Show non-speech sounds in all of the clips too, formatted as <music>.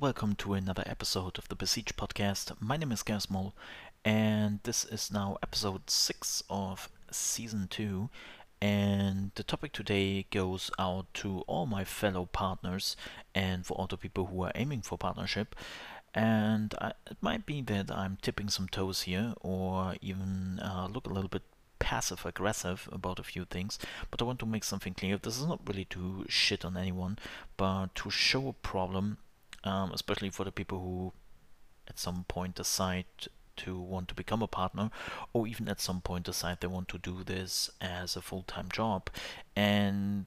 welcome to another episode of the Besiege podcast. My name is Gersmol, and this is now episode 6 of season 2. And the topic today goes out to all my fellow partners and for all the people who are aiming for partnership. And I, it might be that I'm tipping some toes here, or even uh, look a little bit passive aggressive about a few things, but I want to make something clear. This is not really to shit on anyone, but to show a problem um, especially for the people who at some point decide to want to become a partner or even at some point decide they want to do this as a full-time job. And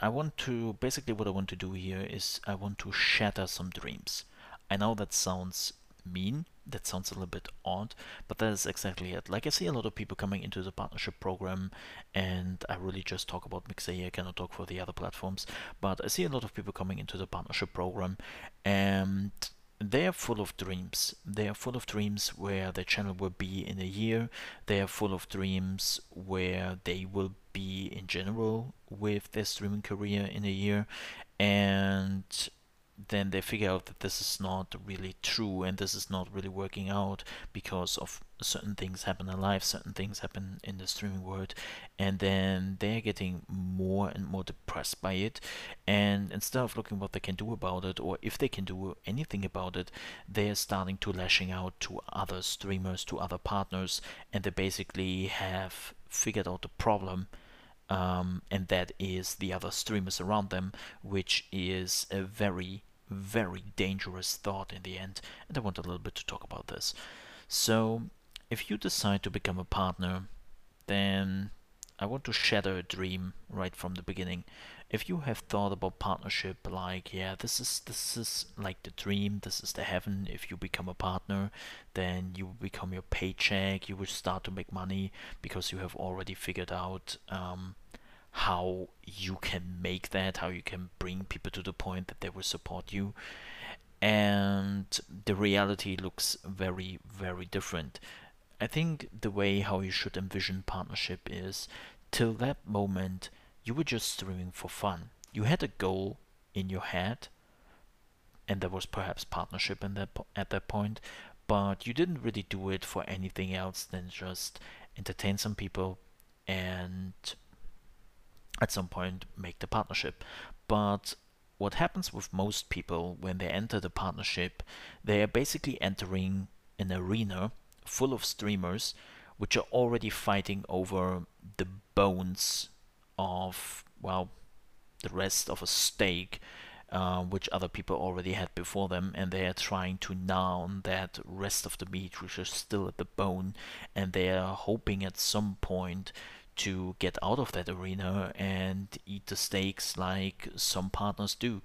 I want to basically what I want to do here is I want to shatter some dreams. I know that sounds mean that sounds a little bit odd but that is exactly it like I see a lot of people coming into the partnership program and I really just talk about Mixer I cannot talk for the other platforms but I see a lot of people coming into the partnership program and they are full of dreams. They are full of dreams where their channel will be in a year. They are full of dreams where they will be in general with their streaming career in a year. And then they figure out that this is not really true and this is not really working out because of certain things happen in life, certain things happen in the streaming world, and then they're getting more and more depressed by it. And instead of looking what they can do about it, or if they can do anything about it, they're starting to lashing out to other streamers, to other partners, and they basically have figured out the problem um, and that is the other streamers around them, which is a very, very dangerous thought in the end. And I want a little bit to talk about this. So, if you decide to become a partner, then I want to shatter a dream right from the beginning if you have thought about partnership like yeah this is this is like the dream this is the heaven if you become a partner then you become your paycheck you will start to make money because you have already figured out um, how you can make that how you can bring people to the point that they will support you. And the reality looks very very different. I think the way how you should envision partnership is till that moment you were just streaming for fun. You had a goal in your head, and there was perhaps partnership in that at that point, but you didn't really do it for anything else than just entertain some people and at some point make the partnership. But what happens with most people when they enter the partnership, they are basically entering an arena full of streamers which are already fighting over the bones of, well, the rest of a steak, uh, which other people already had before them, and they are trying to gnaw on that rest of the meat, which is still at the bone, and they are hoping at some point to get out of that arena and eat the steaks like some partners do.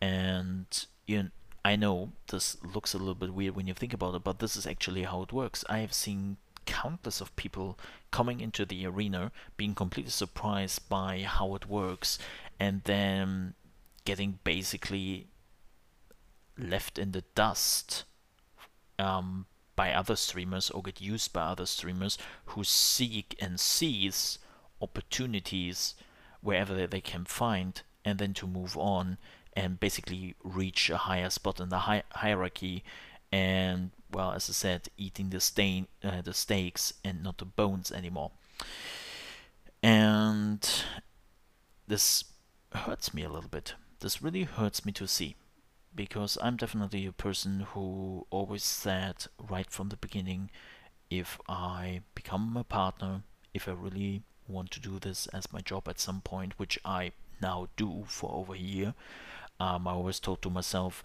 And you know, I know this looks a little bit weird when you think about it, but this is actually how it works. I have seen countless of people coming into the arena, being completely surprised by how it works, and then getting basically left in the dust um, by other streamers or get used by other streamers who seek and seize opportunities wherever they can find and then to move on and basically reach a higher spot in the hi- hierarchy and well, as I said, eating the stain, uh, the steaks and not the bones anymore. And this hurts me a little bit. This really hurts me to see because I'm definitely a person who always said right from the beginning if I become a partner, if I really want to do this as my job at some point, which I now do for over a year, um, I always told to myself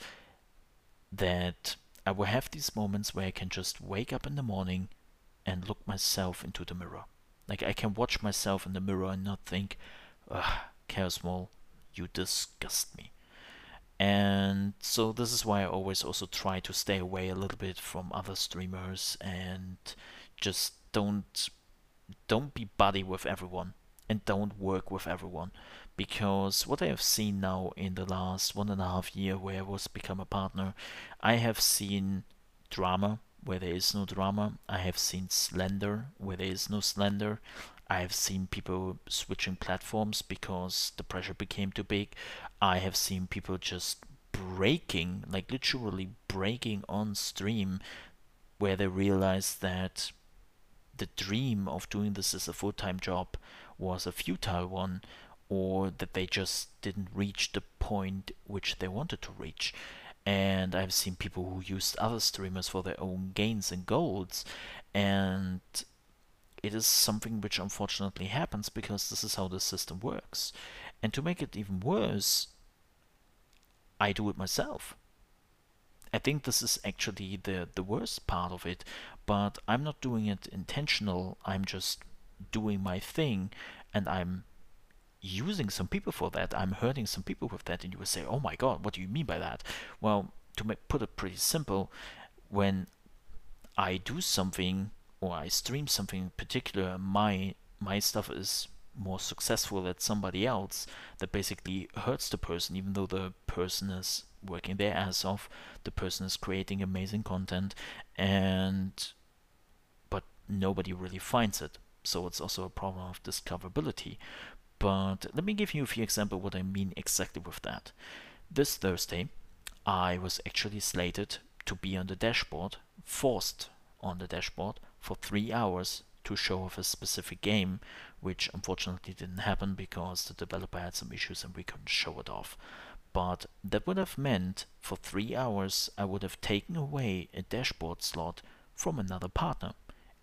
that I will have these moments where I can just wake up in the morning and look myself into the mirror. Like I can watch myself in the mirror and not think, ugh, Chaosmol, you disgust me. And so this is why I always also try to stay away a little bit from other streamers and just don't don't be buddy with everyone and don't work with everyone because what I have seen now in the last one and a half year where I was become a partner, I have seen drama where there is no drama. I have seen slender where there is no slender. I have seen people switching platforms because the pressure became too big. I have seen people just breaking, like literally breaking on stream, where they realized that the dream of doing this as a full time job was a futile one, or that they just didn't reach the point which they wanted to reach. And I've seen people who used other streamers for their own gains and goals, and it is something which unfortunately happens because this is how the system works. And to make it even worse, I do it myself. I think this is actually the, the worst part of it, but I'm not doing it intentional. I'm just doing my thing and I'm using some people for that. I'm hurting some people with that. And you would say, oh my God, what do you mean by that? Well, to make, put it pretty simple, when I do something or I stream something in particular, my my stuff is more successful than somebody else that basically hurts the person even though the person is working their ass off the person is creating amazing content and but nobody really finds it so it's also a problem of discoverability but let me give you a few examples what I mean exactly with that this Thursday I was actually slated to be on the dashboard forced on the dashboard for three hours to show off a specific game, which unfortunately didn't happen because the developer had some issues and we couldn't show it off. But that would have meant for three hours I would have taken away a dashboard slot from another partner.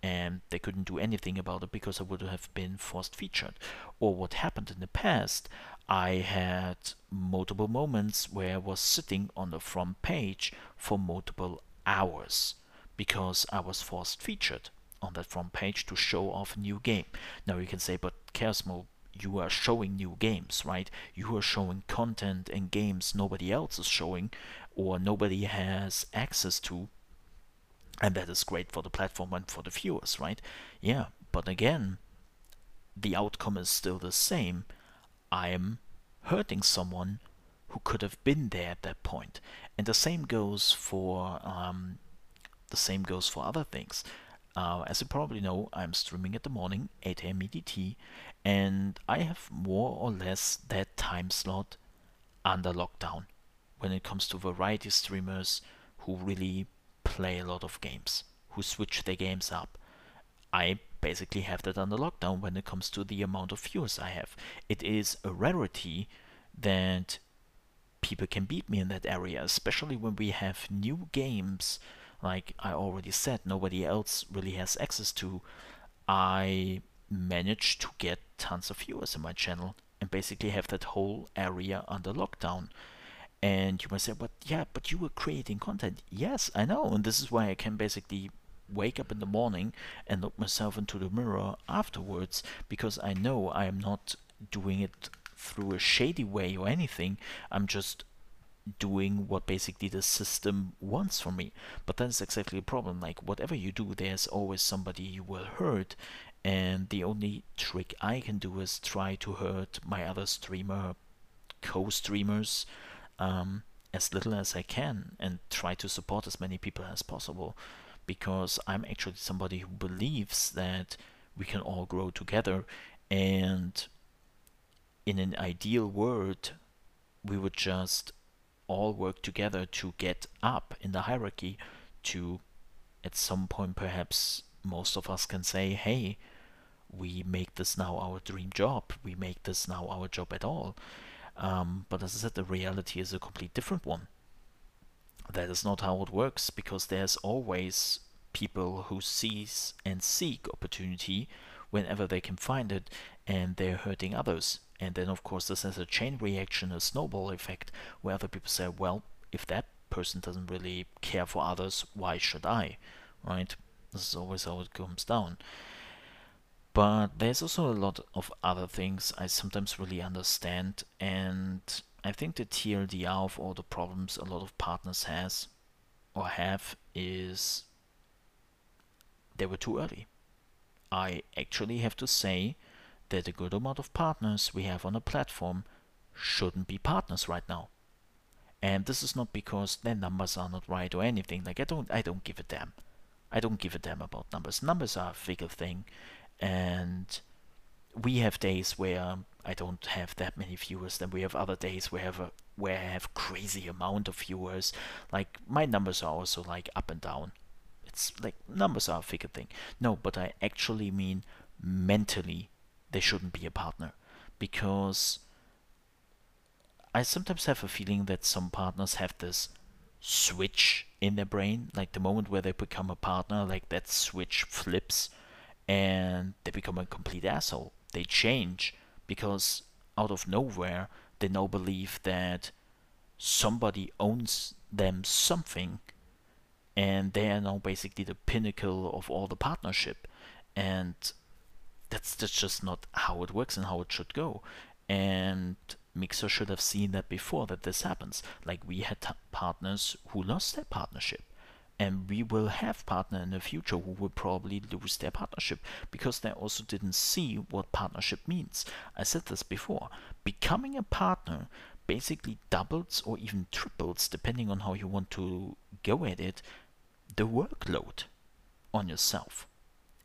And they couldn't do anything about it because I would have been forced featured. Or what happened in the past, I had multiple moments where I was sitting on the front page for multiple hours because I was forced featured on that front page to show off a new game. Now you can say, but Chaosmo, you are showing new games, right? You are showing content and games nobody else is showing or nobody has access to. And that is great for the platform and for the viewers, right? Yeah, but again, the outcome is still the same. I am hurting someone who could have been there at that. And the same goes for um, the same goes for other things. Uh, as you probably know, I'm streaming at the morning, 8 a.m. EDT, and I have more or less that time slot under lockdown when it comes to variety streamers who really play a lot of games, who switch their games up. I basically have that under lockdown when it comes to the amount of viewers I have. It is a rarity that people can beat me in that area, especially when we have new games like I already said, nobody else really has access to, I manage to get tons of viewers in my channel and basically have that whole area under lockdown. And you might say, but yeah, but you were creating content. Yes, I know. And this is why I can basically wake up in the morning and look myself into the mirror afterwards because I know I am not doing it through a shady way or anything. I'm just doing what basically the system wants from me. But that's exactly the problem. Like whatever you do, there's always somebody you will hurt, and the only trick I can do is try to hurt my other streamer co-streamers um, as little as I can, and try to support as many people as possible, because I'm actually somebody who believes that we can all grow together, and in an ideal world, we would just all work together to get up in the hierarchy to at some point perhaps most of us can say hey we make this now our dream job. We make this now our job at all um, but as i said the reality is a complete different one that is not how it works because there's always people who seize and seek opportunity whenever they can find it and they're hurting others and then, of course, this has a chain reaction, a snowball effect, where other people say, well, if that person doesn't really care for others, why should I? Right? This is always how it comes down. But there's also a lot of other things I sometimes really understand, and I think the TLDR of all the problems a lot of partners has or have is they were too early. I actually have to say that a good amount of partners we have on a platform shouldn't be partners right now. And this is not because their numbers are not right or anything. Like I don't I don't give a damn. I don't give a damn about numbers. Numbers are a figure thing and we have days where I don't have that many viewers. Then we have other days where I have a, where I have crazy amount of viewers. Like my numbers are also like up and down. It's like numbers are a figure thing. No, but I actually mean mentally they shouldn't be a partner because I sometimes have a feeling that some partners have this switch in their brain, like the moment where they become a partner, like that switch flips and they become a complete asshole. They change because out of nowhere they now believe that somebody owns them something and they are now basically the pinnacle of all the partnership. And that's, that's just not how it works and how it should go. And mixer should have seen that before that this happens. Like we had partners who lost their partnership and we will have partner in the future who will probably lose their partnership because they also didn't see what partnership means. I said this before. Becoming a partner basically doubles or even triples, depending on how you want to go at it, the workload on yourself.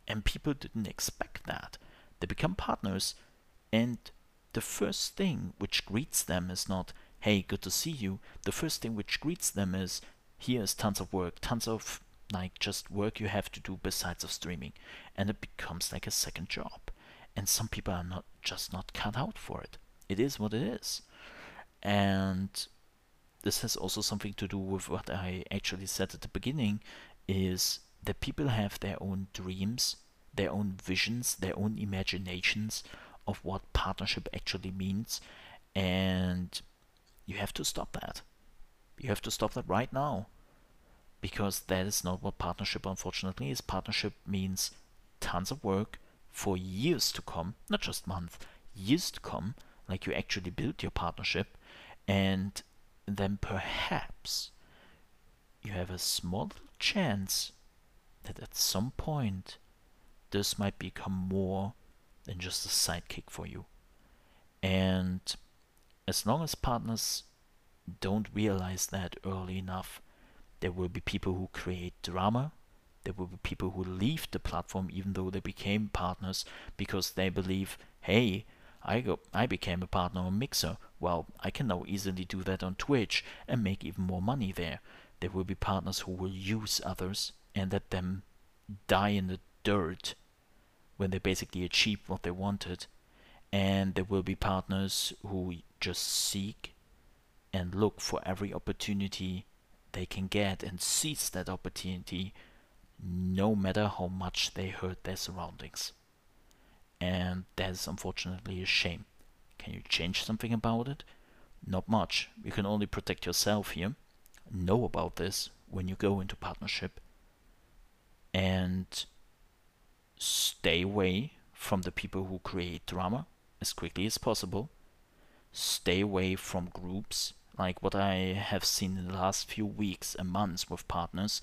And people didn't expect that. They become partners, and the first thing which greets them is not, hey, good to see you. The first thing which greets them is, here's tons of work, tons of like just work you have to do besides of streaming, and it becomes like a second job. And some people are not just not cut out for it. It is what it is, and this has also something to do with what I actually said at the beginning, is that people have their own dreams, their own visions, their own imaginations of what partnership actually means, and you have to stop that. You have to stop that right now. Because that is not what partnership unfortunately is. Partnership means tons of work for years to come, not just months, years to come, like you actually build your partnership, and then perhaps you have a small chance that at some point this might become more than just a sidekick for you. And as long as partners don't realize that early enough, there will be people who create drama. There will be people who leave the platform even though they became partners because they believe, hey, I go, I became a partner on Mixer. Well, I can now easily do that on Twitch and make even more money there. There will be partners who will use others and let them die in the dirt when they basically achieve what they wanted. And there will be partners who just seek and look for every opportunity they can get and seize that opportunity no matter how much they hurt their surroundings. And that is unfortunately a shame. Can you change something about it? Not much. You can only protect yourself here. Know about this when you go into partnership. And stay away from the people who create drama as quickly as possible. Stay away from groups like what I have seen in the last few weeks and months with partners,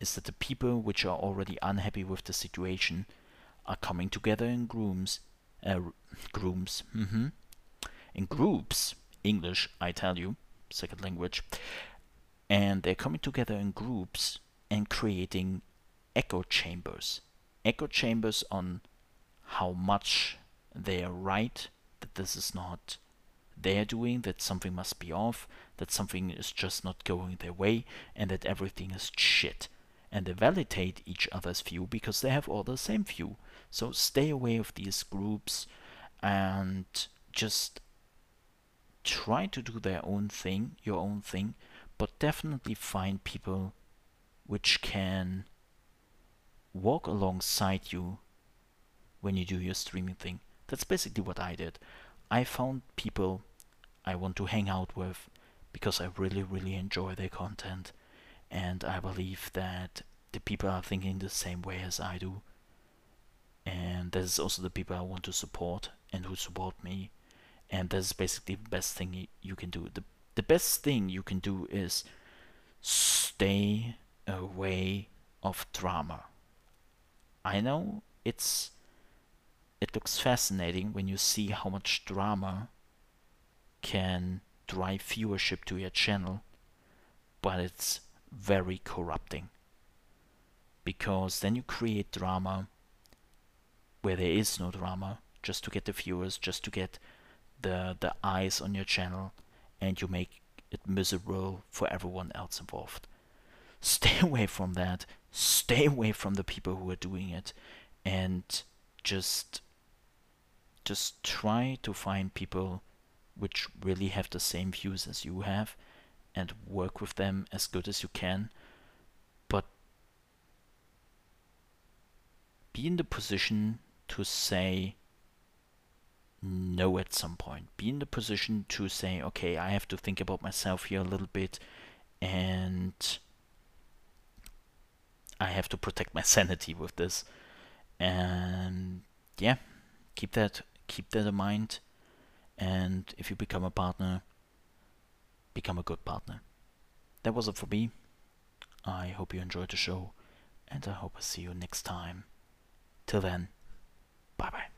is that the people which are already unhappy with the situation are coming together in groups, uh, groups, mm-hmm, in groups, English, I tell you, second language, and they're coming together in groups and creating echo chambers. Echo chambers on how much they are right, that this is not they're doing, that something must be off, that something is just not going their way, and that everything is shit. And they validate each other's view because they have all the same view. So stay away of these groups and just try to do their own thing, your own thing, but definitely find people which can walk alongside you when you do your streaming thing. That's basically what I did. I found people I want to hang out with because I really, really enjoy their content. And I believe that the people are thinking the same way as I do. And that is also the people I want to support and who support me. And that is basically the best thing you can do. The, the best thing you can do is stay away of drama. I know it's it looks fascinating when you see how much drama can drive viewership to your channel, but it's very corrupting. Because then you create drama where there is no drama, just to get the viewers, just to get the the eyes on your channel, and you make it miserable for everyone else involved. <laughs> Stay away from that. Stay away from the people who are doing it, and just just try to find people which really have the same views as you have and work with them as good as you can but be in the position to say no at some point. Be in the position to say, okay, I have to think about myself here a little bit and I have to protect my <laughs> sanity with this. And yeah, keep that keep that in mind. And if you become a partner, become a good partner. That was it for me. I hope you enjoyed the show, and I hope I see you next time. Till then, bye bye.